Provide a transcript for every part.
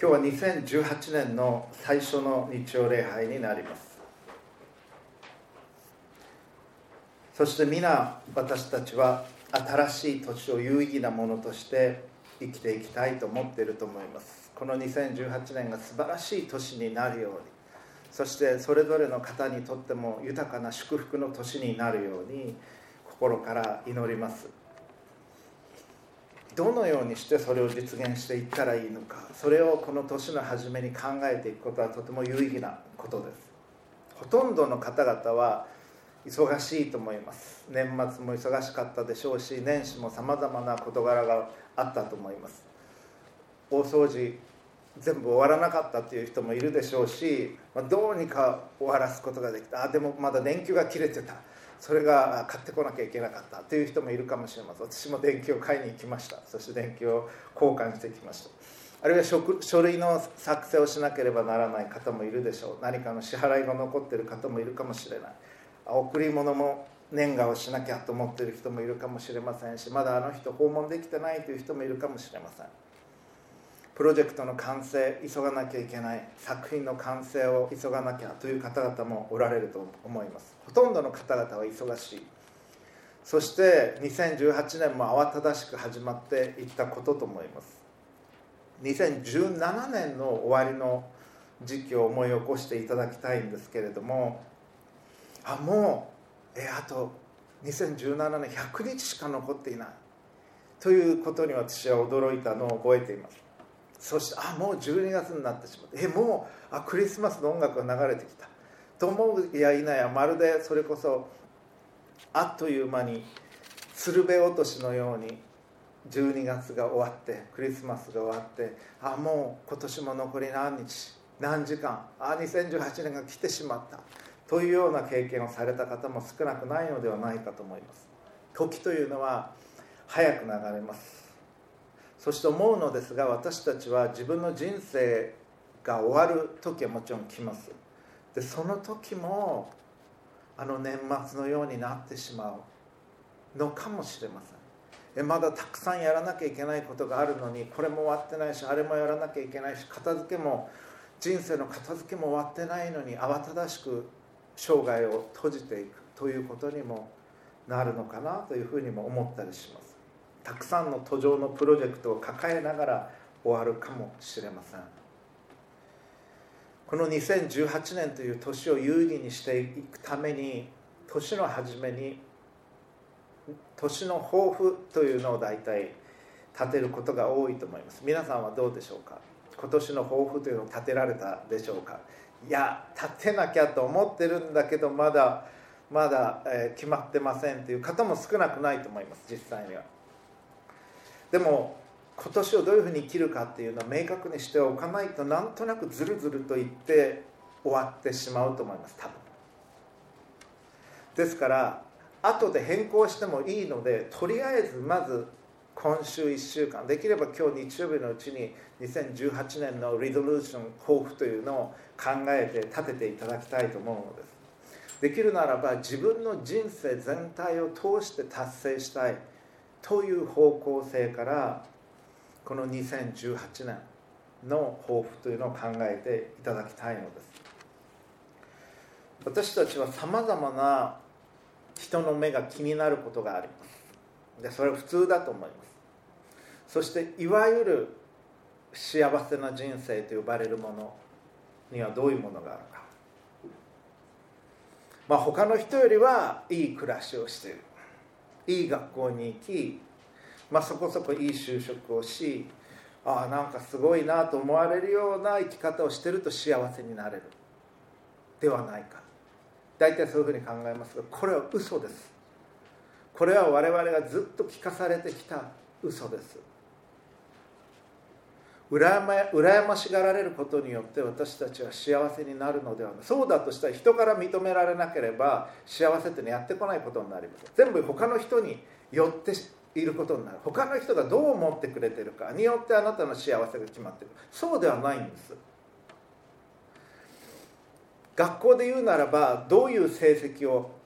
今日は2018年の最初の日曜礼拝になります。そして皆私たちは新しい年を有意義なものとして生きていきたいと思っていると思います。この2018年が素晴らしい年になるように。そしてそれぞれの方にとっても豊かな祝福の年になるように心から祈ります。どのようにしてそれを実現していったらいいのかそれをこの年の初めに考えていくことはとても有意義なことです。ほとんどの方々は忙しいと思います。年末も忙しかったでしょうし年始もさまざまな事柄があったと思います。大掃除全部終わらなかったっていう人もいるでしょうし、まあ、どうにか終わらすことができた。あでもまだ電球が切れてた。それが買ってこなきゃいけなかったという人もいるかもしれません。私も電球を買いに行きました。そして電球を交換してきました。あるいは書類の作成をしなければならない方もいるでしょう。何かの支払いが残っている方もいるかもしれない。贈り物も年賀をしなきゃと思っている人もいるかもしれませんしまだあの人訪問できてないという人もいるかもしれません。プロジェクトの完成急がなきゃいけない作品の完成を急がなきゃという方々もおられると思います。ほとんどの方々は忙しい。そして2018年も慌ただしく始まっていったことと思います。2017年の終わりの時期を思い起こしていただきたいんですけれどもあもうえあと2017年100日しか残っていない。ということに私は驚いたのを覚えています。そしてあもう12月になってしまってえもうあクリスマスの音楽が流れてきた。と思うやいなやまるでそれこそあっという間に鶴瓶落としのように12月が終わってクリスマスが終わってあもう今年も残り何日何時間あ2018年が来てしまった。というような経験をされた方も少なくないのではないかと思います。時というのは早く流れます。そして思うのですが私たちは自分の人生が終わる時はもちろん来ます。でその時もあの年末のようになってしまうのかもしれません。えまだたくさんやらなきゃいけないことがあるのにこれも終わってないしあれもやらなきゃいけないし片付けも人生の片付けも終わってないのに慌ただしく生涯を閉じていくということにもなるのかなというふうにも思ったりします。たくさんの途上のプロジェクトを抱えながら終わるかもしれません。この2018年という年を有意義にしていくために年の初めに年の抱負というのを大体立てることが多いと思います。皆さんはどうでしょうか？今年の抱負というのを立てられたでしょうか？いや立てなきゃと思ってるんだけどまだまだ、え決まってませんという方も少なくないと思います実際には。でも今年をどういうふうに生きるかっていうのを明確にしておかないとなんとなくずるずると言って終わってしまうと思います多分。ですから後で変更してもいいのでとりあえずまず今週1週間できれば今日日曜日のうちに2018年のリゾルーション抱負というのを考えて立てていただきたいと思うのです。できるならば自分の人生全体を通して達成したい。という方向性からこの2018年の抱負というのを考えていただきたいのです。私たちはさまざまな人の目が気になることがあります。でそれは普通だと思います。そしていわゆる幸せな人生と呼ばれるものにはどういうものがあるか。まあ他の人よりはいい暮らしをしている。いい学校に行き、まあ、そこそこいい就職をしああなんかすごいなと思われるような生き方をしてると幸せになれる。ではないか。大体そういうふうに考えますがこれは嘘です。これは我々がずっと聞かされてきた嘘です。羨ま羨ましがられることによって私たちは幸せになるのではない。そうだとしたら人から認められなければ幸せっていうのやってこないことになります。全部他の人によっていることになる。他の人がどう思ってくれてるかによってあなたの幸せが決まってる。そうではないんです。学校で言うならばどういう成績を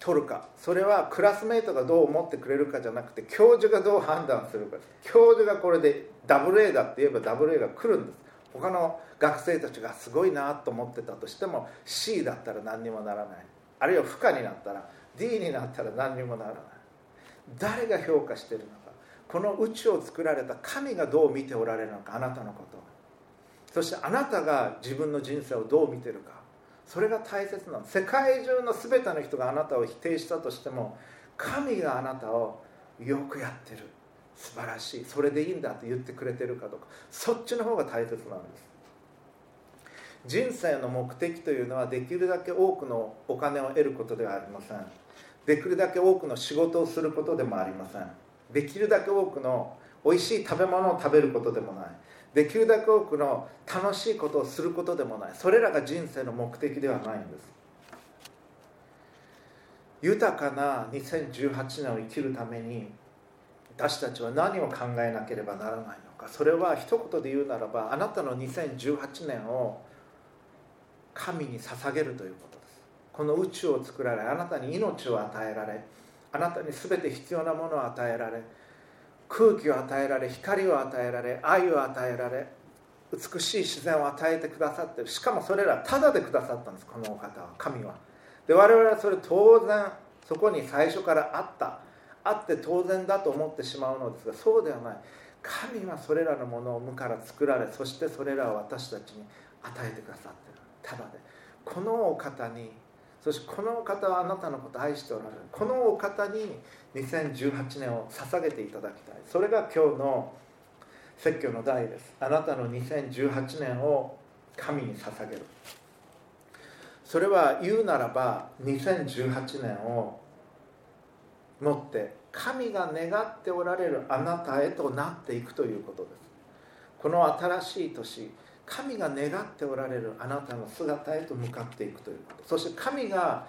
取るか。それはクラスメートがどう思ってくれるかじゃなくて教授がどう判断するか教授がこれでダブル A だって言えばダブル A が来るんです。他の学生たちがすごいなと思ってたとしても C だったら何にもならない。あるいは不可になったら D になったら何にもならない。誰が評価してるのか。この宇宙を作られた神がどう見ておられるのか。あなたのこと。そしてあなたが自分の人生をどう見てるか。それが大切なの世界中の全ての人があなたを否定したとしても神があなたをよくやってる。素晴らしい。それでいいんだと言ってくれてるかどうか。そっちの方が大切なんです。人生の目的というのはできるだけ多くのお金を得ることではありません。できるだけ多くの仕事をすることでもありません。できるだけ多くの美味しい食べ物を食べることでもない。できるだけ多くの楽しいことをすることでもない。それらが人生の目的ではないんです。豊かな2018年を生きるために私たちは何を考えなければならないのか。それは一言で言うならばあなたの2018年を神に捧げるということです。この宇宙を作られあなたに命を与えられあなたに全て必要なものを与えられ空気を与えられ光を与えられ愛を与えられ美しい自然を与えてくださってる。しかもそれらただでくださったんですこのお方は。神は。で我々はそれ当然そこに最初からあった。あって当然だと思ってしまうのですがそうではない。神はそれらのものを無から作られそしてそれらを私たちに与えてくださってる。ただで。このお方にそしてこの方はあなたのことを愛しておられる。このお方に2018年を捧げていただきたい。それが今日の説教の題です。あなたの2018年を神に捧げる。それは言うならば2018年をもって神が願っておられるあなたへとなっていくということです。この新しい年神が願っておられるあなたの姿へと向かっていくということ。そして神が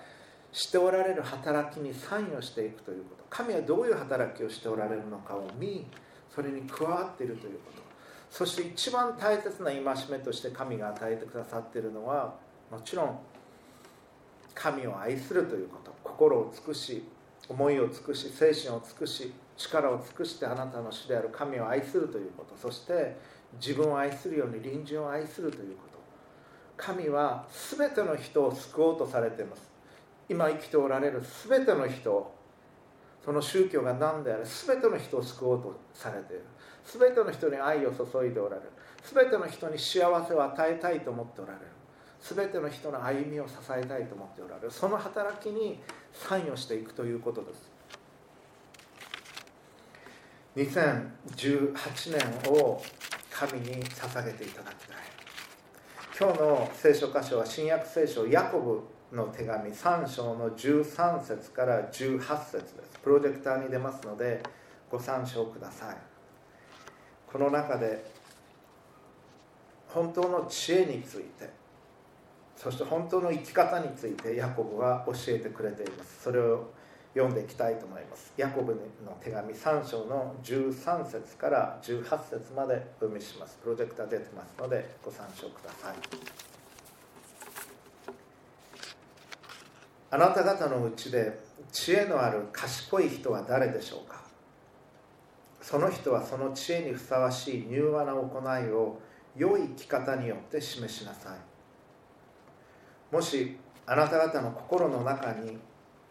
しておられる働きに参与していくということ。神はどういう働きをしておられるのかを見それに加わっているということ。そして一番大切な戒めとして神が与えてくださっているのはもちろん神を愛するということ。心を尽くし思いを尽くし精神を尽くし力を尽くしてあなたの主である神を愛するということ。そして自分を愛するように隣人を愛するということ。神は全ての人を救おうとされています。今生きておられる全ての人その宗教が何であれ全ての人を救おうとされている。全ての人に愛を注いでおられる。全ての人に幸せを与えたいと思っておられる。全ての人の歩みを支えたいと思っておられる。その働きに参与していくということです。2018年を神に捧げていただきたい。今日の聖書箇所は新約聖書ヤコブの手紙3章の13節から18節です。プロジェクターに出ますのでご参照ください。この中で本当の知恵についてそして本当の生き方についてヤコブは教えてくれています。それを読んでいきたいと思います。ヤコブの手紙3章の13節から18節までお読みします。プロジェクター出てますのでご参照ください。あなた方のうちで知恵のある賢い人は誰でしょうか？その人はその知恵にふさわしい柔和な行いを良い生き方によって示しなさい。もしあなた方の心の中に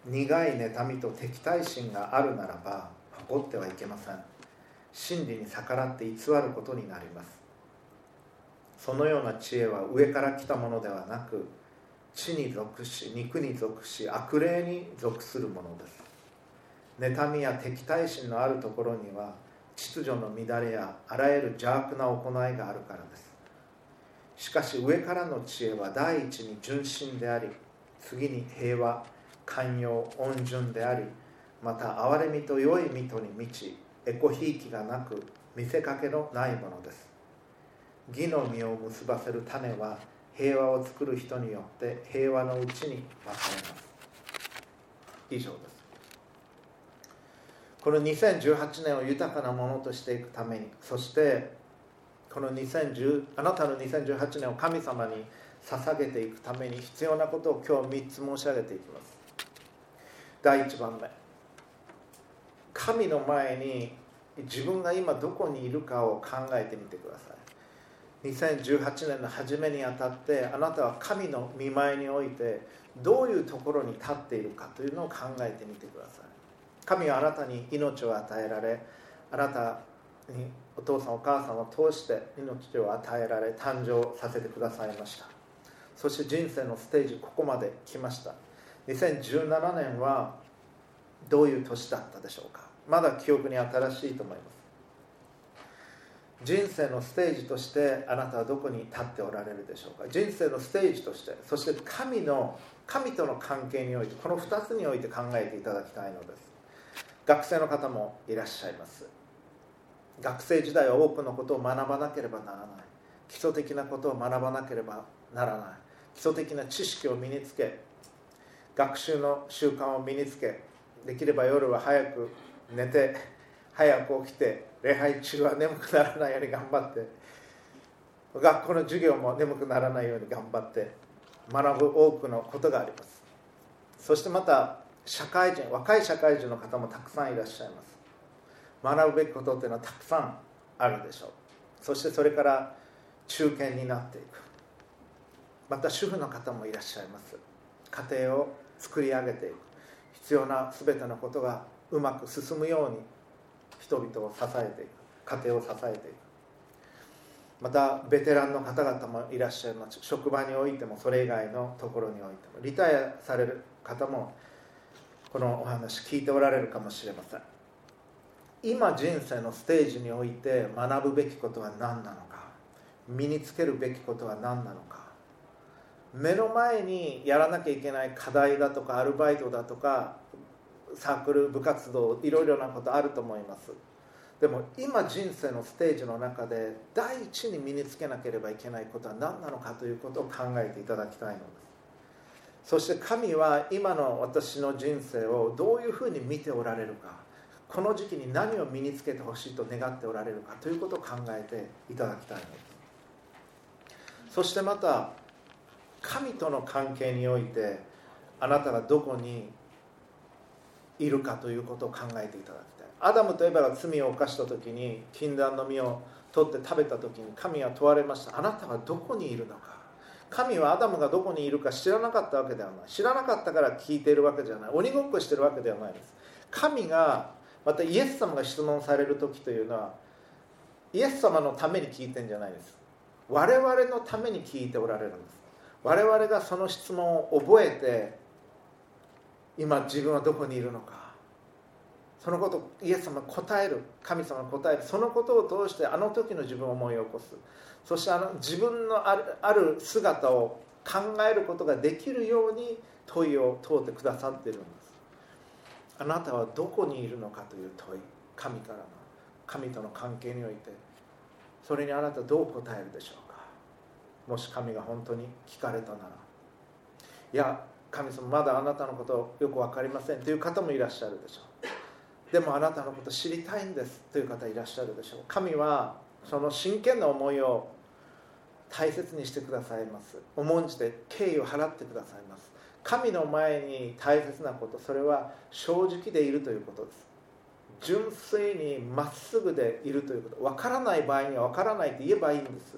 苦い妬みと敵対心があるならば誇ってはいけません。真理に逆らって偽ることになります。そのような知恵は上から来たものではなく地に属し肉に属し悪霊に属するものです。妬みや敵対心のあるところには秩序の乱れやあらゆる邪悪な行いがあるからです。しかし上からの知恵は第一に純真であり次に平和寛容温順でありまた憐れみと良いみとに満ちエコひいきがなく見せかけのないものです。義の実を結ばせる種は平和を作る人によって平和のうちに分かれます。以上です。この2018年を豊かなものとしていくためにそしてこの2010あなたの2018年を神様に捧げていくために必要なことを今日3つ申し上げていきます。第1番目。神の前に自分が今どこにいるかを考えてみてください。2018年の初めにあたってあなたは神の見舞いにおいてどういうところに立っているかというのを考えてみてください。神はあなたに命を与えられあなたにお父さんお母さんを通して命を与えられ誕生させてくださいました。そして人生のステージここまで来ました。2017年はどういう年だったでしょうか？まだ記憶に新しいと思います。人生のステージとしてあなたはどこに立っておられるでしょうか？人生のステージとしてそして神の神との関係においてこの2つにおいて考えていただきたいのです。学生の方もいらっしゃいます。学生時代は多くのことを学ばなければならない。基礎的なことを学ばなければならない。基礎的な知識を身につけ学習の習慣を身につけできれば夜は早く寝て 早く起きて礼拝中は眠くならないように頑張って学校の授業も眠くならないように頑張って学ぶ多くのことがあります。そしてまた社会人若い社会人の方もたくさんいらっしゃいます。学ぶべきことっていうのはたくさんあるでしょう。そしてそれから中堅になっていく。また主婦の方もいらっしゃいます。家庭を作り上げていく必要な全てのことがうまく進むように人々を支えていく家庭を支えていく。またベテランの方々もいらっしゃいます。職場においてもそれ以外のところにおいてもリタイアされる方もこのお話聞いておられるかもしれません。今人生のステージにおいて学ぶべきことは何なのか身につけるべきことは何なのか目の前にやらなきゃいけない課題だとかアルバイトだとかサークル部活動いろいろなことあると思います。でも今人生のステージの中で第一に身につけなければいけないことは何なのかということを考えていただきたいのです。そして神は今の私の人生をどういうふうに見ておられるか。この時期に何を身につけてほしいと願っておられるかということを考えていただきたいのです。そしてまた神との関係においてあなたがどこにいるかということを考えていただきたい。アダムとエバが罪を犯した時に禁断の実を取って食べた時に神は問われました。あなたはどこにいるのか。神はアダムがどこにいるか知らなかったわけではない。知らなかったから聞いているわけじゃない。鬼ごっこしてるわけではないです。神がまたイエス様が質問される時というのはイエス様のために聞いてんじゃないです。我々のために聞いておられるんです。我々がその質問を覚えて今自分はどこにいるのか。そのことイエス様答える神様答える。そのことを通してあの時の自分を思い起こす。そしてあの自分のあるある姿を考えることができるように問いを問うてくださってるんです。あなたはどこにいるのかという問い。神からの神との関係において。それにあなたどう答えるでしょう。もし神が本当に聞かれたなら。いや神様まだあなたのことよく分かりません。という方もいらっしゃるでしょう。でもあなたのこと知りたいんです。という方いらっしゃるでしょう。神はその真剣な思いを大切にしてくださいます。重んじて敬意を払ってくださいます。神の前に大切なことそれは正直でいるということです。純粋にまっすぐでいるということ。分からない場合には分からないって言えばいいんです。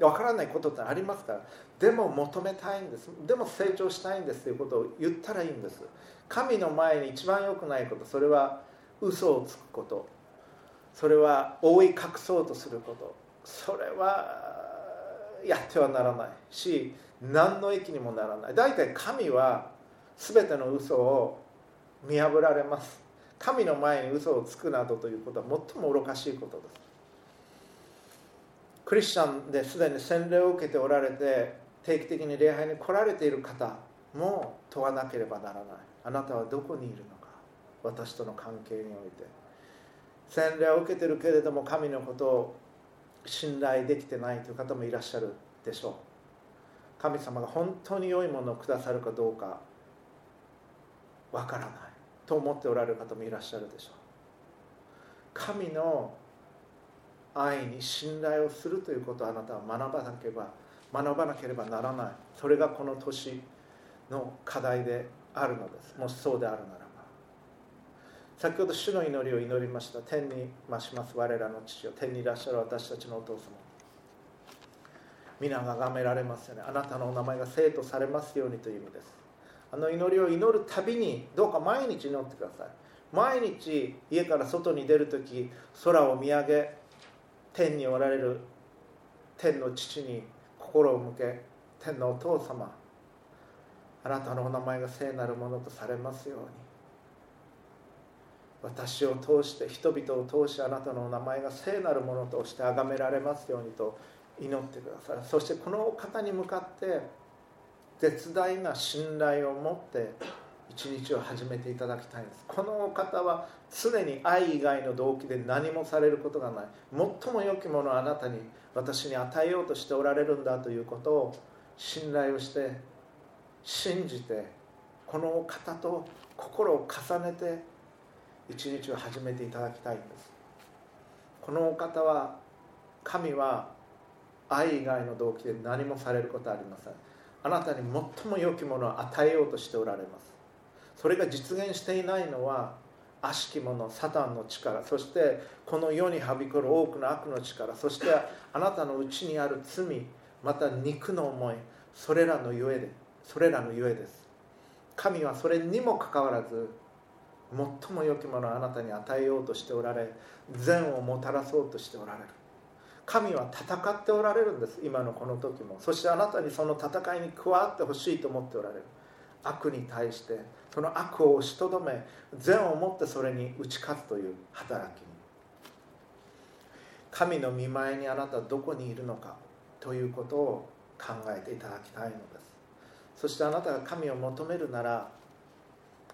分からないことってありますから。でも求めたいんです。でも成長したいんですということを言ったらいいんです。神の前に一番良くないことそれは嘘をつくこと。それは覆い隠そうとすること。それはやってはならないし何の益にもならない。大体神は全ての嘘を見破られます。神の前に嘘をつくなどということは最も愚かしいことです。クリスチャンですでに洗礼を受けておられて定期的に礼拝に来られている方も問わなければならない。あなたはどこにいるのか私との関係において。洗礼を受けてるけれども神のことを信頼できてないという方もいらっしゃるでしょう。神様が本当に良いものをくださるかどうかわからないと思っておられる方もいらっしゃるでしょう。神の愛に信頼をするということをあなたは学ばなければ学ばなければならない。それがこの年の課題であるのです。もしそうであるならば。先ほど主の祈りを祈りました。天に増します。我らの父を天にいらっしゃる。私たちのお父様。皆が崇められますよね。あなたのお名前が生徒されますようにという意味です。あの祈りを祈るたびにどうか毎日祈ってください。毎日家から外に出る時空を見上げ天におられる天の父に心を向け天のお父様あなたのお名前が聖なるものとされますように。私を通して人々を通しあなたのお名前が聖なるものとして崇められますようにと祈ってくださいそしてこの方に向かって絶大な信頼を持って一日を始めていただきたいんです。このお方は常に愛以外の動機で何もされることがない。最も良きものをあなたに私に与えようとしておられるんだということを信頼をして信じてこのお方と心を重ねて一日を始めていただきたいんです。このお方は神は愛以外の動機で何もされることはありません。あなたに最も良きものを与えようとしておられます。それが実現していないのは悪しき者サタンの力そしてこの世にはびこる多くの悪の力そしてあなたのうちにある罪また肉の思いそれらのゆえでそれらのゆえです。神はそれにもかかわらず最も良きものをあなたに与えようとしておられ善をもたらそうとしておられる。神は戦っておられるんです今のこの時も。そしてあなたにその戦いに加わってほしいと思っておられる。悪に対してその悪を押しとどめ善をもってそれに打ち勝つという働きに。神の見舞いにあなたはどこにいるのかということを考えていただきたいのです。そしてあなたが神を求めるなら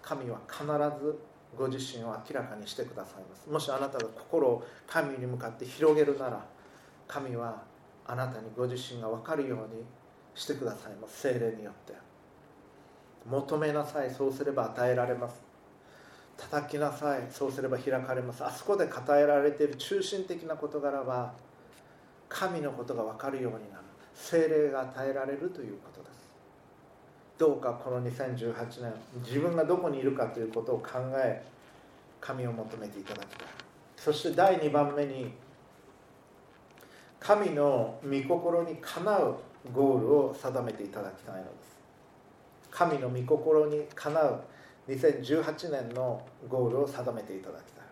神は必ずご自身を明らかにしてくださいます。もしあなたが心を神に向かって広げるなら神はあなたにご自身が分かるようにしてくださいます。精霊によって。求めなさいそうすれば与えられます。叩きなさいそうすれば開かれます。あそこで語られている中心的な事柄は神のことが分かるようになる。精霊が与えられるということです。どうかこの2018年自分がどこにいるかということを考え神を求めていただきたい。そして第2番目に神の御心にかなうゴールを定めていただきたいのです。神の御心にかなう2018年のゴールを定めていただきたい。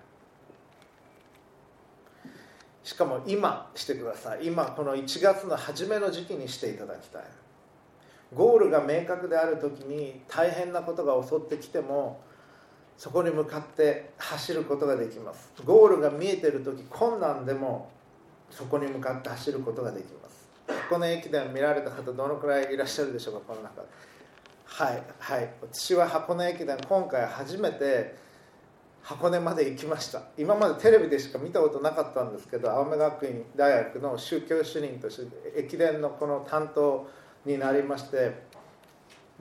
しかも今してください。今この1月の初めの時期にしていただきたい。ゴールが明確である時に大変なことが襲ってきてもそこに向かって走ることができます。ゴールが見えてる時困難でもそこに向かって走ることができます。この駅伝見られた方どのくらいいらっしゃるでしょうか？この中で。はいはい。私は箱根駅伝今回初めて箱根まで行きました。今までテレビでしか見たことなかったんですけど青梅学院大学の宗教主任として駅伝のこの担当になりまして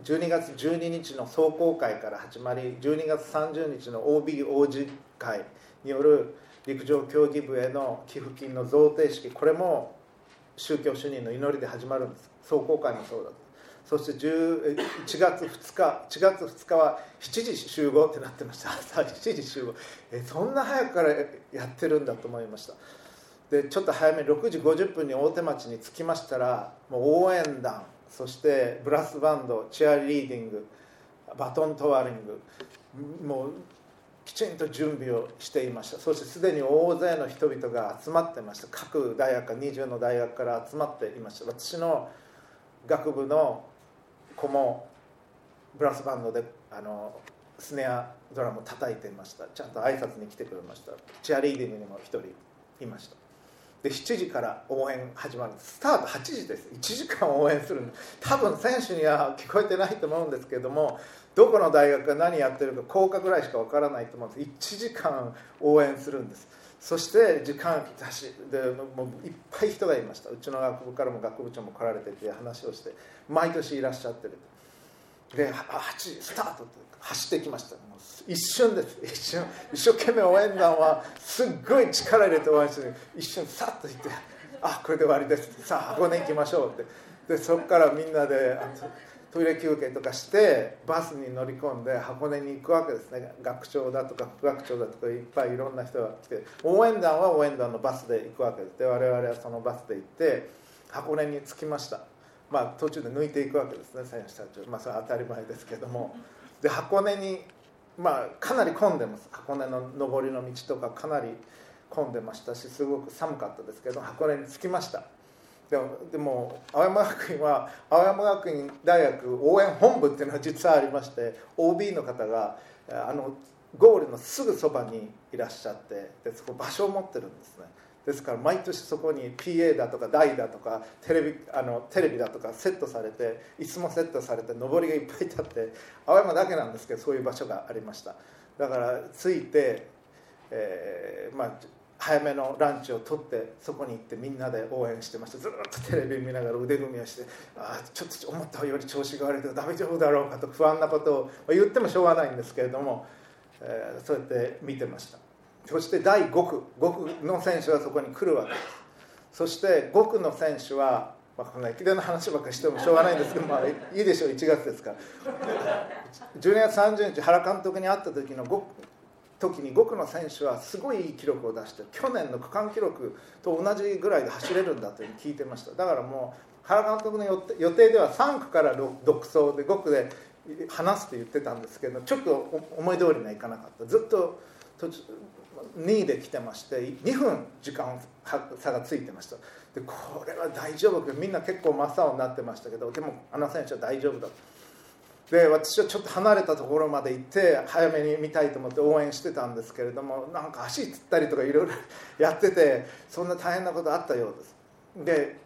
12月12日の壮行会から始まり12月30日の OBOG 会による陸上競技部への寄付金の贈呈式これも宗教主任の祈りで始まるんです。壮行会もそうだと。そして1月2日1月2日は7時集合ってなってました。朝7時集合。えそんな早くからやってるんだと思いました。でちょっと早め6時50分に大手町に着きましたらもう応援団そしてブラスバンドチアリーディングバトントワリングもうきちんと準備をしていました。そしてすでに大勢の人々が集まってました。各大学か20の大学から集まっていました。私の学部の子もブラスバンドであのスネアドラムを叩いてました。ちゃんと挨拶に来てくれました。チアリーディングにも1人いました。で7時から応援始まる。スタート8時です。1時間応援する多分選手には聞こえてないと思うんですけどもどこの大学が何やってるか校歌ぐらいしかわからないと思うんです。1時間応援するんです。そして時間だしでもういっぱい人がいました。うちの学部からも学部長も来られてて話をして毎年いらっしゃってる。で8時スタートって走ってきました。一瞬です。一瞬一生懸命応援団はすっごい力入れて応援して一瞬さっと行ってあこれで終わりです。さあ箱根行きましょうって。でそこからみんなでトイレ休憩とかしてバスに乗り込んで箱根に行くわけですね。学長だとか副学長だとかいっぱいいろんな人が来て応援団は応援団のバスで行くわけでで我々はそのバスで行って箱根に着きました。まあ途中で抜いていくわけですね選手たちまあそれは当たり前ですけども。で箱根にまあかなり混んでます。箱根の上りの道とかかなり混んでましたしすごく寒かったですけど箱根に着きました。でもでも青山学院は青山学院大学応援本部っていうのは実はありまして OB の方があのゴールのすぐそばにいらっしゃってでそこ場所を持ってるんですね。ですから毎年そこに PA だとか台だとかテレビあのテレビだとかセットされて椅子もセットされて上りがいっぱい立って青山だけなんですけどそういう場所がありました。だから着いて、えー、まあ早めのランチを取ってそこに行ってみんなで応援してました。ずっとテレビ見ながら腕組みをしてああちょっと思ったより調子が悪いけど大丈夫だろうかと不安なことを言ってもしょうがないんですけれども、えー、そうやって見てました。そして第5区5区の選手はそこに来るわけです。そして5区の選手は、まあ、この駅伝の話ばっかりしてもしょうがないんですけど、まあ、いいでしょう。1月ですから。12月30日原監督に会った時の 5, 時に5区の選手はすごいいい記録を出して去年の区間記録と同じぐらいで走れるんだという聞いてました。だからもう原監督の予定では3区から独走で5区で離すと言ってたんですけどちょっと思い通りにはいかなかった。ずっと2位で来てまして2分時間差がついてました。でこれは大丈夫。みんな結構真っ青になってましたけどでもあの選手は大丈夫だと。で私はちょっと離れたところまで行って早めに見たいと思って応援してたんですけれどもなんか足つったりとかいろいろやっててそんな大変なことあったようです。で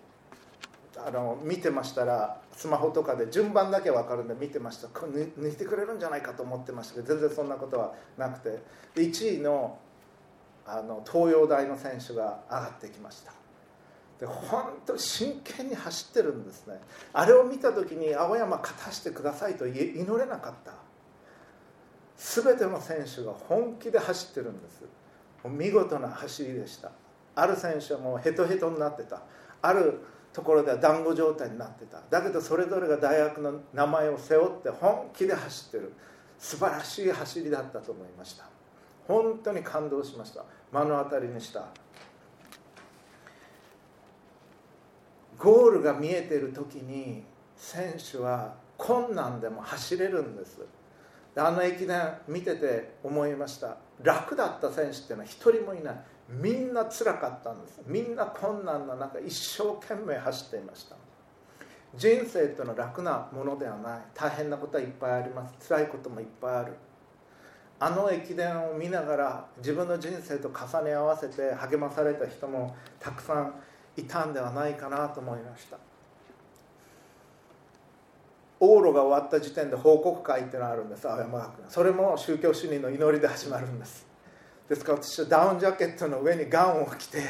あの見てましたらスマホとかで順番だけ分かるんで見てました。抜いてくれるんじゃないかと思ってましたけど全然そんなことはなくて。1位のあの東洋大の選手が上がってきました。で本当に真剣に走ってるんですね。あれを見た時に青山勝たしてくださいと祈れなかった。全ての選手が本気で走ってるんです。見事な走りでした。ある選手はもうヘトヘトになってた。あるところでは団子状態になってた。だけどそれぞれが大学の名前を背負って本気で走ってる。素晴らしい走りだったと思いました。本当に感動しました。目の当たりにしたゴールが見えてる時に選手は困難でも走れるんです。あの駅伝見てて思いました。楽だった選手っていうのは一人もいない。みんな辛かったんです。みんな困難な中一生懸命走っていました。人生っていうのは楽なものではない。大変なことはいっぱいあります。辛いこともいっぱいある。あの駅伝を見ながら自分の人生と重ね合わせて励まされた人もたくさんいたんではないかなと思いました。往路が終わった時点で報告会っていうのがあるんです。青山学院それも宗教主任の祈りで始まるんです。ですから私はダウンジャケットの上にガウンを着て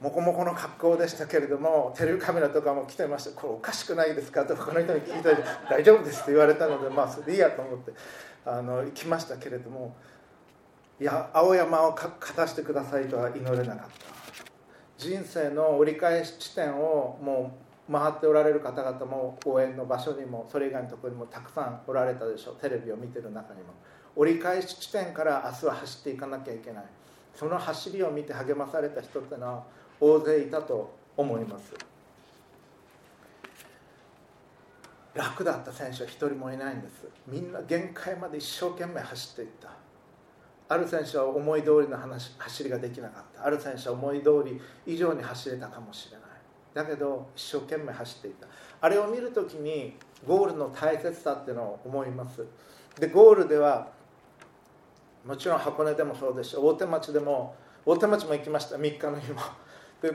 モコモコの格好でしたけれどもテレビカメラとかも来てましてこれおかしくないですか？と他の人に聞いたら大丈夫ですって言われたのでまあそれでいいやと思ってあの行きましたけれどもいや青山を勝たしてくださいとは祈れなかった。人生の折り返し地点をもう回っておられる方々も応援の場所にもそれ以外のところにもたくさんおられたでしょう。テレビを見てる中にも。折り返し地点から明日は走っていかなきゃいけない。その走りを見て励まされた人っていうのは大勢いたと思います。楽だった選手は一人もいないんです。みんな限界まで一生懸命走っていった。ある選手は思い通りの話走りができなかった。ある選手は思い通り以上に走れたかもしれない。だけど一生懸命走っていた。あれを見るときにゴールの大切さっていうのを思います。でゴールではもちろん箱根でもそうですし大手町でも大手町も行きました。3日の日も。で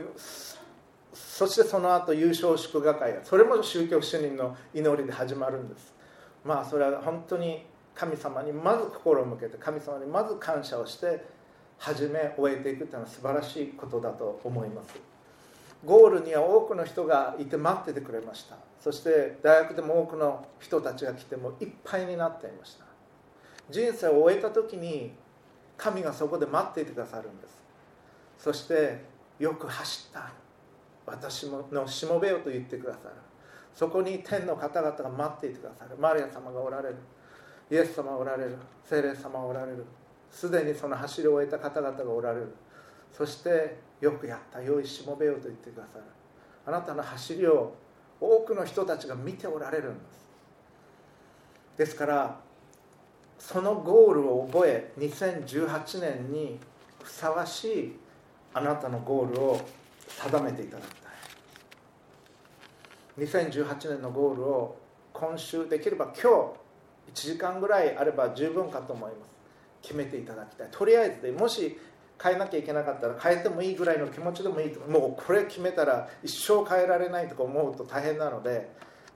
そしてその後優勝祝賀会。それも宗教主任の祈りで始まるんです。まあそれは本当に神様にまず心を向けて神様にまず感謝をして始め終えていくというのは素晴らしいことだと思います。ゴールには多くの人がいて待っててくれました。そして大学でも多くの人たちが来てもいっぱいになっていました。人生を終えた時に神がそこで待っていてくださるんです。そしてよく走った。私のしもべよと言ってくださる。そこに天の方々が待っていてくださる。マリア様がおられる。イエス様おられる。聖霊様おられる。すでにその走りを終えた方々がおられる。そしてよくやった。良いしもべよと言ってくださる。あなたの走りを多くの人たちが見ておられるんです。ですからそのゴールを覚え2018年にふさわしいあなたのゴールを定めていただきたい。2018年のゴールを今週できれば今日1時間ぐらいあれば十分かと思います。決めていただきたい。とりあえずでもし変えなきゃいけなかったら変えてもいいぐらいの気持ちでもいいと。もうこれ決めたら一生変えられないとか思うと大変なので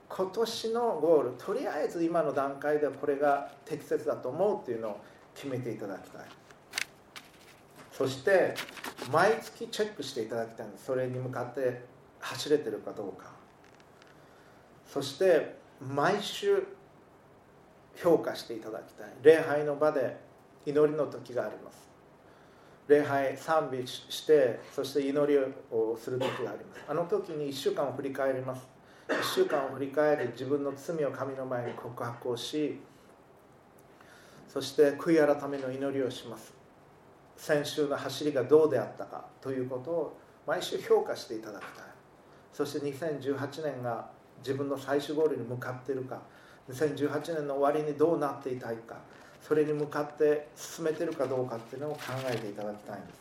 今年のゴールとりあえず今の段階でこれが適切だと思うっていうのを決めていただきたい。そして毎月チェックしていただきたいんです。それに向かって走れてるかどうか。そして毎週評価していただきたい。礼拝の場で祈りの時があります。礼拝賛美してそして祈りをする時があります。あの時に1週間を振り返ります。1週間を振り返り自分の罪を神の前に告白をしそして悔い改めの祈りをします。先週の走りがどうであったかということを毎週評価していただきたい。そして2018年が自分の最終ゴールに向かっているか2018年の終わりにどうなっていたいかそれに向かって進めてるかどうかっていうのを考えていただきたいんです。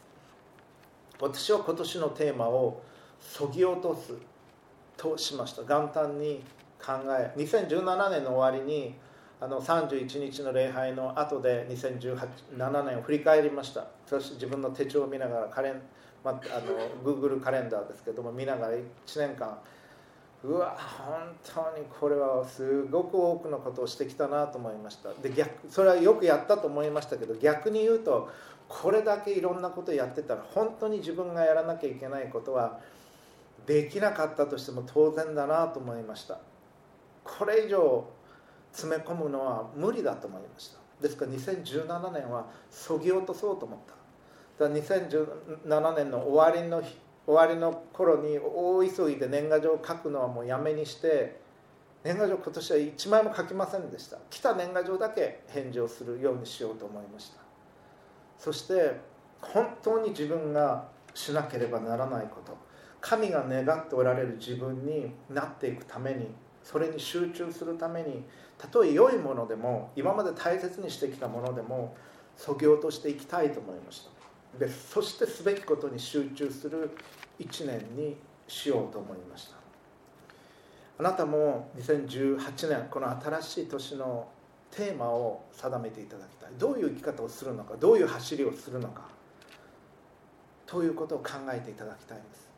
私は今年のテーマを「そぎ落とす」としました。元旦に考え2017年の終わりにあの31日の礼拝の後で2017年を振り返りました。そして自分の手帳を見ながらカレン、まあ、あの Google カレンダーですけども見ながら1年間うわ本当にこれはすごく多くのことをしてきたなと思いました。で逆それはよくやったと思いましたけど逆に言うとこれだけいろんなことやってたら本当に自分がやらなきゃいけないことはできなかったとしても当然だなと思いました。これ以上詰め込むのは無理だと思いました。ですから2017年はそぎ落とそうと思った。だから2017年の終わりの日終わりの頃に大急ぎで年賀状を書くのはもうやめにして年賀状今年は1枚も書きませんでした。来た年賀状だけ返事をするようにしようと思いました。そして本当に自分がしなければならないこと。神が願っておられる自分になっていくためにそれに集中するためにたとえ良いものでも今まで大切にしてきたものでもそぎ落としていきたいと思いました。でそしてすべきことに集中する1年にしようと思いました。あなたも2018年この新しい年のテーマを定めていただきたい。どういう生き方をするのかどういう走りをするのかということを考えていただきたいんです。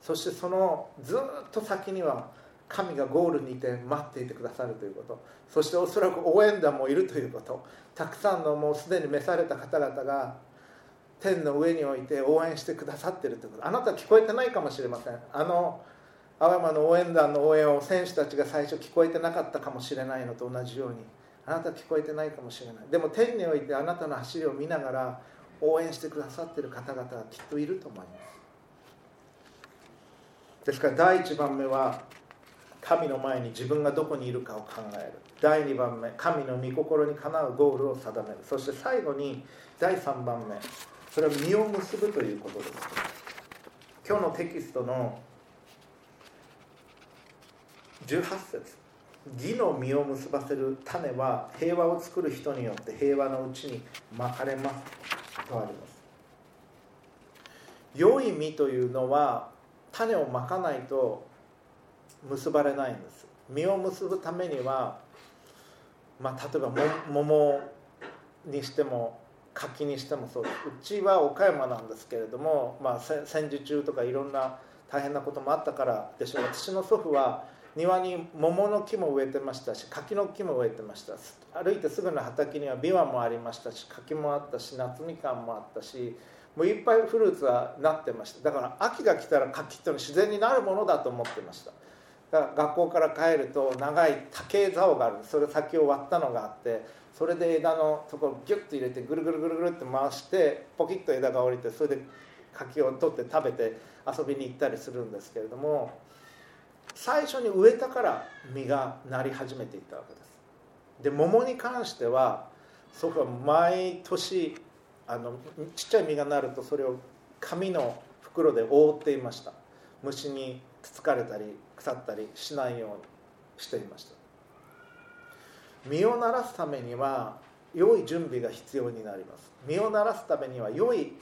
そしてそのずっと先には神がゴールにいて待っていてくださるということ。そしておそらく応援団もいるということ。たくさんのもうすでに召された方々が天の上において応援してくださってるということ。あなた聞こえてないかもしれません。あの青山の応援団の応援を選手たちが最初聞こえてなかったかもしれないのと同じように。あなた聞こえてないかもしれない。でも天においてあなたの走りを見ながら応援してくださってる方々はきっといると思います。ですから第1番目は神の前に自分がどこにいるかを考える。第2番目神の御心にかなうゴールを定める。そして最後に第3番目それは実を結ぶということです。今日のテキストの18節。義の実を結ばせる種は平和を作る人によって平和のうちにまかれますとあります。良い実というのは種をまかないと結ばれないんです。実を結ぶためには、まあ、例えば桃にしても柿にしてもそうです。うちは岡山なんですけれども、まあ、戦時中とかいろんな大変なこともあったからでしょう。私の祖父は庭に桃の木も植えてましたし柿の木も植えてました。歩いてすぐの畑にはビワもありましたし柿もあったし夏みかんもあったしもういっぱいフルーツはなってました。だから秋が来たら柿ってのは自然になるものだと思ってました。だから学校から帰ると長い竹竿があるそれ先を割ったのがあってそれで枝のところギュッと入れてぐるぐるぐるぐるって回してポキッと枝が降りてそれで柿を取って食べて遊びに行ったりするんですけれども最初に植えたから実がなり始めていったわけです。で桃に関しては祖父は毎年あのちっちゃい実がなるとそれを紙の袋で覆っていました。虫につつかれたり腐ったりしないようにしていました。実をならすためには良い準備が必要になります。実をならすためには良い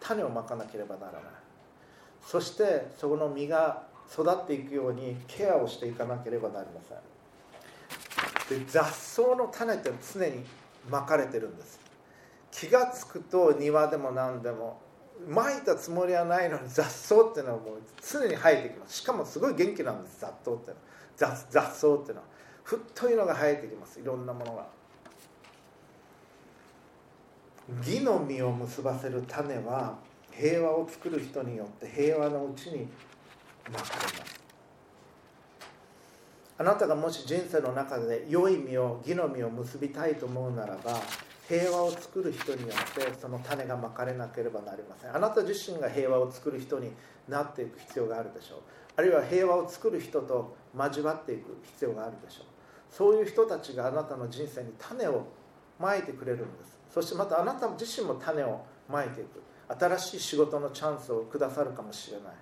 種をまかなければならない。そしてそこの実が育っていくようにケアをしていかなければなりません。で雑草の種って常にまかれてるんです。気が付くと庭でも何でもまいたつもりはないのに雑草っていうのはもう常に生えてきます。しかもすごい元気なんです雑草っていうの。は雑雑草っていうのは。太いのが生えてきます。いろんなものが。義の実を結ばせる種は平和を作る人によって平和のうちにまかれます。あなたがもし人生の中で良い実を義の実を結びたいと思うならば平和を作る人によってその種がまかれなければなりません。あなた自身が平和を作る人になっていく必要があるでしょう。あるいは平和を作る人と交わっていく必要があるでしょう。そういう人たちがあなたの人生に種をまいてくれるんです。そしてまたあなた自身も種をまいていく。新しい仕事のチャンスをくださるかもしれない。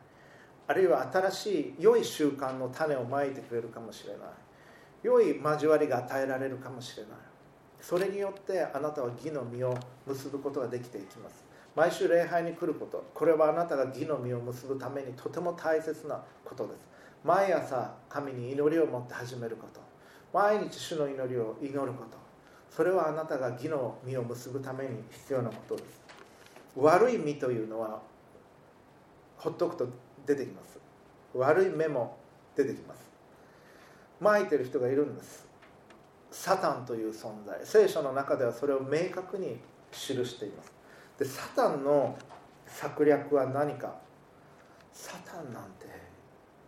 あるいは新しい良い習慣の種をまいてくれるかもしれない。良い交わりが与えられるかもしれない。それによってあなたは義の実を結ぶことができていきます。毎週礼拝に来ること。これはあなたが義の実を結ぶためにとても大切なことです。毎朝神に祈りを持って始めること。毎日主の祈りを祈ること。それはあなたが義の実を結ぶために必要なことです。悪い実というのはほっとくと出てきます。悪い芽も出てきます。まいてる人がいるんです。サタンという存在。聖書の中ではそれを明確に記しています。でサタンの策略は何か。サタンなんて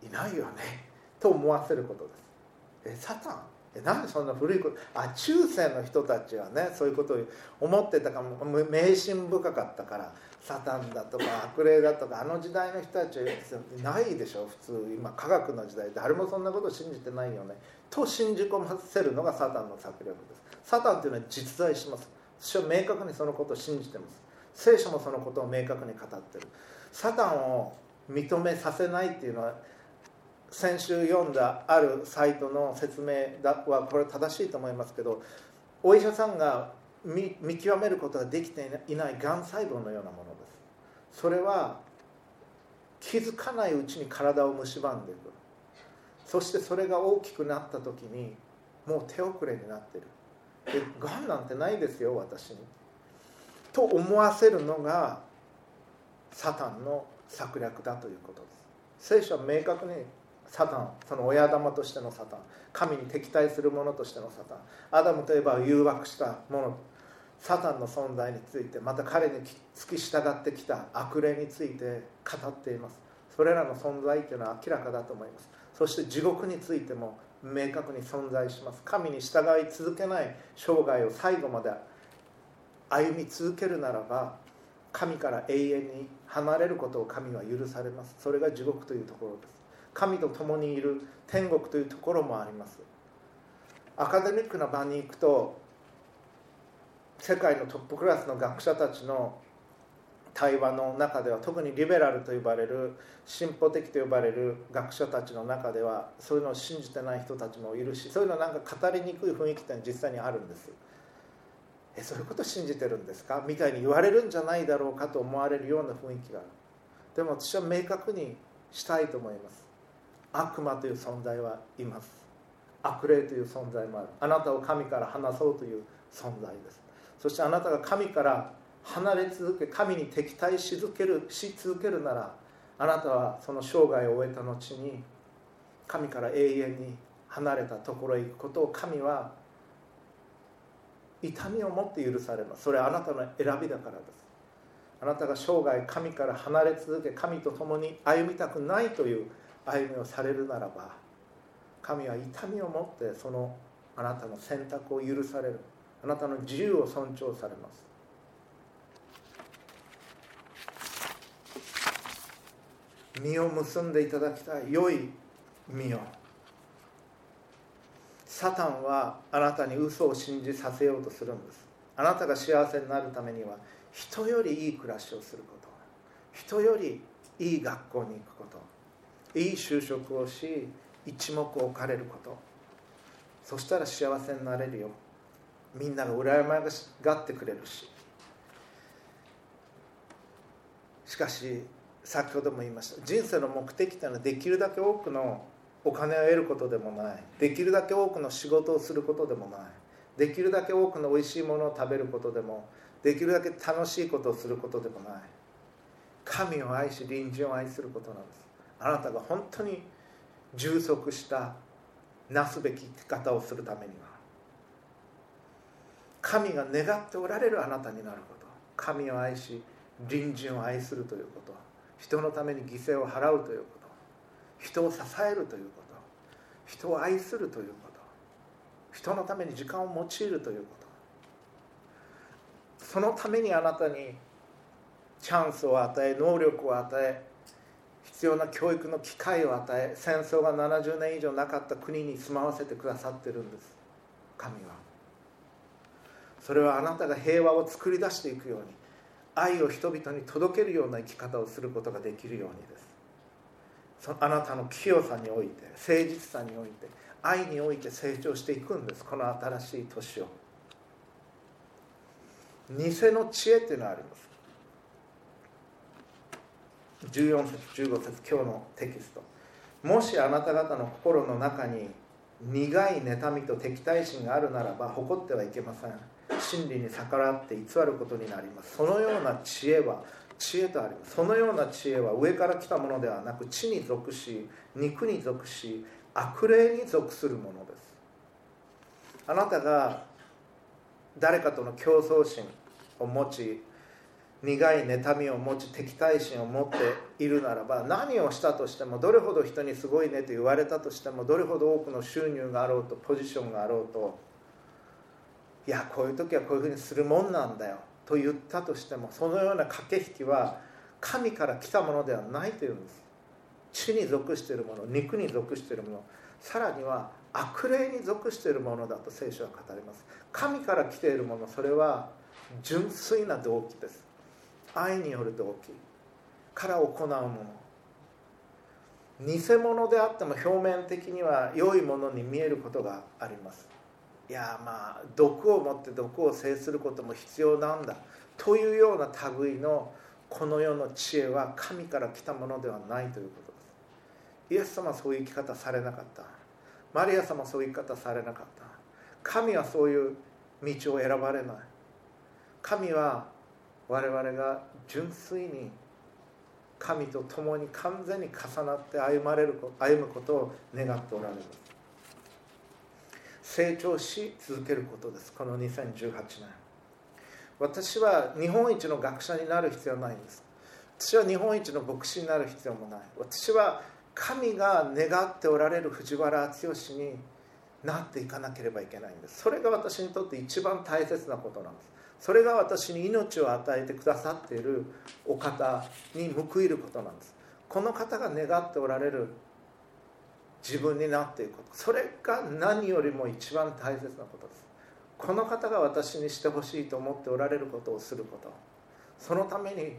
いないよね。と思わせることです。えサタンなんでそんな古いことあ中世の人たちはねそういうことを思ってたかも迷信深かったからサタンだとか悪霊だとかあの時代の人たちはいないでしょ普通今科学の時代誰もそんなこと信じてないよね。と信じ込ませるのがサタンの策略です。サタンというのは実在します。私は明確にそのことを信じてます。聖書もそのことを明確に語ってる。サタンを認めさせないっていうのは先週読んだあるサイトの説明はこれ正しいと思いますけどお医者さんが見極めることができていないがん細胞のようなものです。それは気づかないうちに体を蝕んでいくそしてそれが大きくなった時にもう手遅れになってる。でがんなんてないですよ私に。と思わせるのがサタンの策略だということです。聖書は明確にサタンその親玉としてのサタン神に敵対する者としてのサタン。アダムといえば誘惑した者。サタンの存在についてまた彼に付き従ってきた悪霊について語っています。それらの存在というのは明らかだと思います。そして地獄についても明確に存在します。神に従い続けない生涯を最後まで歩み続けるならば神から永遠に離れることを神は許されます。それが地獄というところです。神と共にいる天国というところもあります。アカデミックな場に行くと世界のトップクラスの学者たちの対話の中では特にリベラルと呼ばれる進歩的と呼ばれる学者たちの中ではそういうのを信じてない人たちもいるしそういうのなんか語りにくい雰囲気って実際にあるんです。えそういうこと信じてるんですか？みたいに言われるんじゃないだろうかと思われるような雰囲気がある。でも私は明確にしたいと思います。悪魔という存在はいます。悪霊という存在もある。あなたを神から離そうという存在です。そしてあなたが神から離れ続け神に敵対し続けるし続けるならあなたはその生涯を終えた後に神から永遠に離れたところへ行くことを神は痛みを持って許されます。それはあなたの選びだからです。あなたが生涯神から離れ続け神と共に歩みたくないという歩みをされるならば神は痛みを持ってそのあなたの選択を許される。あなたの自由を尊重されます。実を結んでいただきたい良い実を。サタンはあなたに嘘を信じさせようとするんです。あなたが幸せになるためには人よりいい暮らしをすること。人よりいい学校に行くこと。いい就職をし一目置かれること。そしたら幸せになれるよ。みんなが羨まがってくれるし。しかし先ほども言いました。人生の目的というのはできるだけ多くのお金を得ることでもない。できるだけ多くの仕事をすることでもない。できるだけ多くの美味しいものを食べることでもできるだけ楽しいことをすることでもない。神を愛し隣人を愛することなんです。あなたが本当に充足したなすべき生き方をするためには神が願っておられるあなたになること。神を愛し隣人を愛するということ。人のために犠牲を払うということ。人を支えるということ。人を愛するということ。人のために時間を用いるということ。そのためにあなたにチャンスを与え能力を与え必要な教育の機会を与え戦争が70年以上なかった国に住まわせてくださってるんです。神は。それはあなたが平和を作り出していくように愛を人々に届けるような生き方をすることができるようにです。そあなたの清さにおいて誠実さにおいて愛において成長していくんです。この新しい年を。偽の知恵っていうのがあります。14節15節今日のテキストもしあなた方の心の中に苦い妬みと敵対心があるならば誇ってはいけません。真理に逆らって偽ることになります。そのような知恵は知恵とあります。そのような知恵は上から来たものではなく地に属し肉に属し悪霊に属するものです。あなたが誰かとの競争心を持ち苦い妬みを持ち敵対心を持っているならば何をしたとしてもどれほど人にすごいねと言われたとしてもどれほど多くの収入があろうとポジションがあろうといやこういう時はこういうふうにするもんなんだよと言ったとしてもそのような駆け引きは神から来たものではないというんです。地に属しているもの肉に属しているものさらには悪霊に属しているものだと聖書は語ります。神から来ているものそれは純粋な動機です。愛による動機。から行うもの。偽物であっても表面的には良いものに見えることがあります。いやまあ毒を持って毒を制することも必要なんだ。というような類のこの世の知恵は神から来たものではないということです。イエス様はそういう生き方されなかった。マリア様はそういう生き方されなかった。神はそういう道を選ばれない。神は我々が純粋に神と共に完全に重なって歩まれる歩むことを願っておられる成長し続けることです。この2018年。私は日本一の学者になる必要はないんです。私は日本一の牧師になる必要もない。私は神が願っておられる藤原剛になっていかなければいけないんです。それが私にとって一番大切なことなんです。それが私に命を与えてくださっているお方に報いることなんです。この方が願っておられる自分になっていくこと。それが何よりも一番大切なことです。この方が私にしてほしいと思っておられることをすること。そのために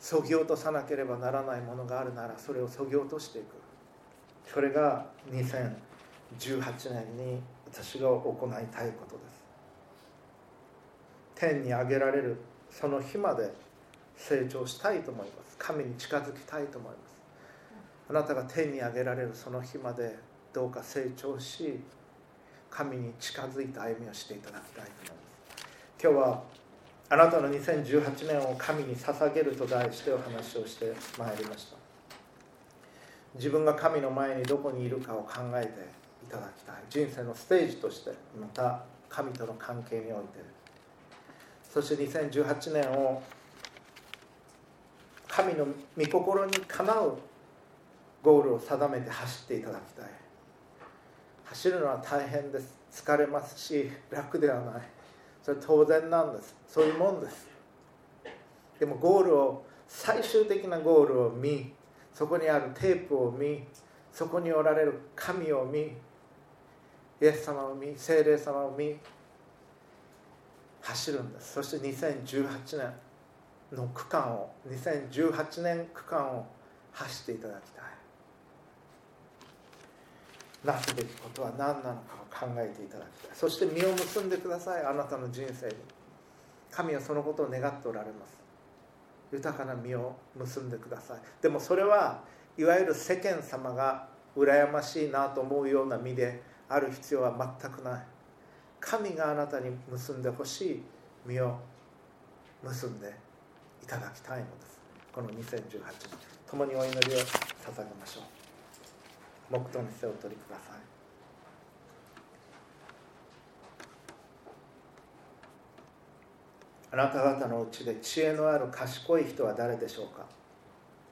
そぎ落とさなければならないものがあるならそれをそぎ落としていく。それが2018年に私が行いたいことです。天に上げられるその日まで成長したいと思います。神に近づきたいと思います。あなたが天に上げられるその日までどうか成長し神に近づいた歩みをしていただきたいと思います。今日はあなたの2018年を神に捧げると題してお話をしてまいりました。自分が神の前にどこにいるかを考えていただきたい。人生のステージとしてまた神との関係においてそして2018年を神の御心にかなうゴールを定めて走っていただきたい。走るのは大変です。疲れますし楽ではない。それ当然なんです。そういうもんです。でもゴールを最終的なゴールを見そこにあるテープを見そこにおられる神を見イエス様を見精霊様を見走るんですそして2018年の区間を2018年区間を発していただきたい。なすべきことは何なのかを考えていただきたい。そして実を結んでください。あなたの人生に。神はそのことを願っておられます。豊かな実を結んでください。でもそれはいわゆる世間様が羨ましいなと思うような実である必要は全くない。神があなたに結んでほしい実を結んでいただきたいのです。この2018年共にお祈りを捧げましょう。黙祷に背を取りください。あなた方のうちで知恵のある賢い人は誰でしょうか。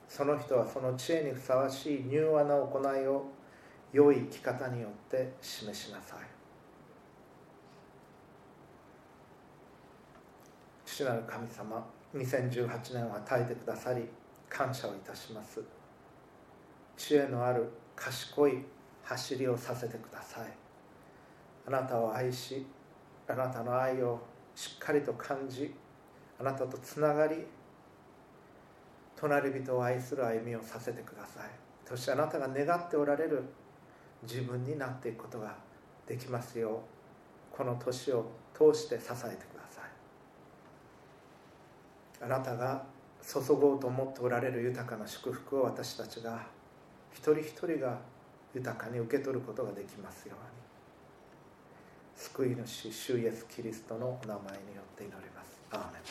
その人はその知恵にふさわしい柔和な行いを良い生き方によって示しなさい。父なる神様2018年を与えてくださり感謝をいたします。知恵のある賢い走りをさせてください。あなたを愛しあなたの愛をしっかりと感じあなたとつながり隣人を愛する歩みをさせてください。そしてあなたが願っておられる自分になっていくことができますようこの年を通して支えてください。あなたが注ごうと思っておられる豊かな祝福を私たちが一人一人が豊かに受け取ることができますように。救い主主イエスキリストのお名前によって祈ります。アーメン。